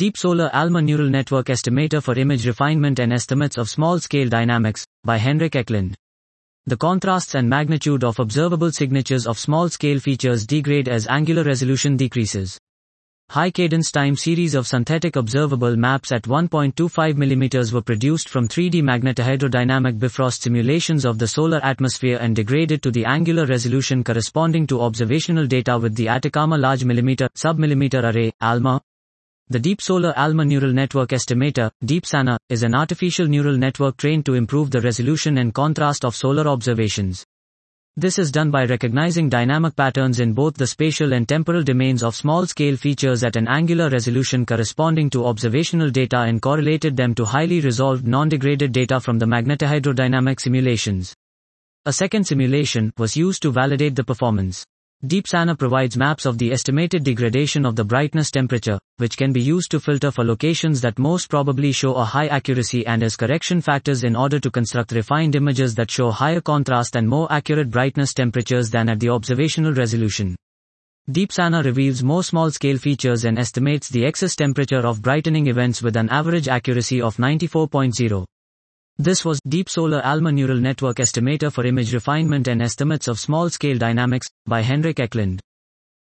Deep Solar ALMA Neural Network Estimator for Image Refinement and Estimates of Small-Scale Dynamics, by Henrik Eklund. The contrasts and magnitude of observable signatures of small-scale features degrade as angular resolution decreases. High cadence time series of synthetic observable maps at 1.25 mm were produced from 3D magnetohydrodynamic Bifrost simulations of the solar atmosphere and degraded to the angular resolution corresponding to observational data with the Atacama Large Millimeter Submillimeter Array, ALMA, the Deep Solar ALMA Neural Network Estimator, Deep-SANNE, is an artificial neural network trained to improve the resolution and contrast of solar observations. This is done by recognizing dynamic patterns in both the spatial and temporal domains of small-scale features at an angular resolution corresponding to observational data and correlated them to highly resolved non-degraded data from the magnetohydrodynamic simulations. A second simulation was used to validate the performance. Deep-SANNE provides maps of the estimated degradation of the brightness temperature, which can be used to filter for locations that most probably show a high accuracy and as correction factors in order to construct refined images that show higher contrast and more accurate brightness temperatures than at the observational resolution. Deep-SANNE reveals more small-scale features and estimates the excess temperature of brightening events with an average accuracy of 94.0. This was Deep Solar ALMA Neural Network Estimator for Image Refinement and Estimates of Small Scale Dynamics by Henrik Eklund.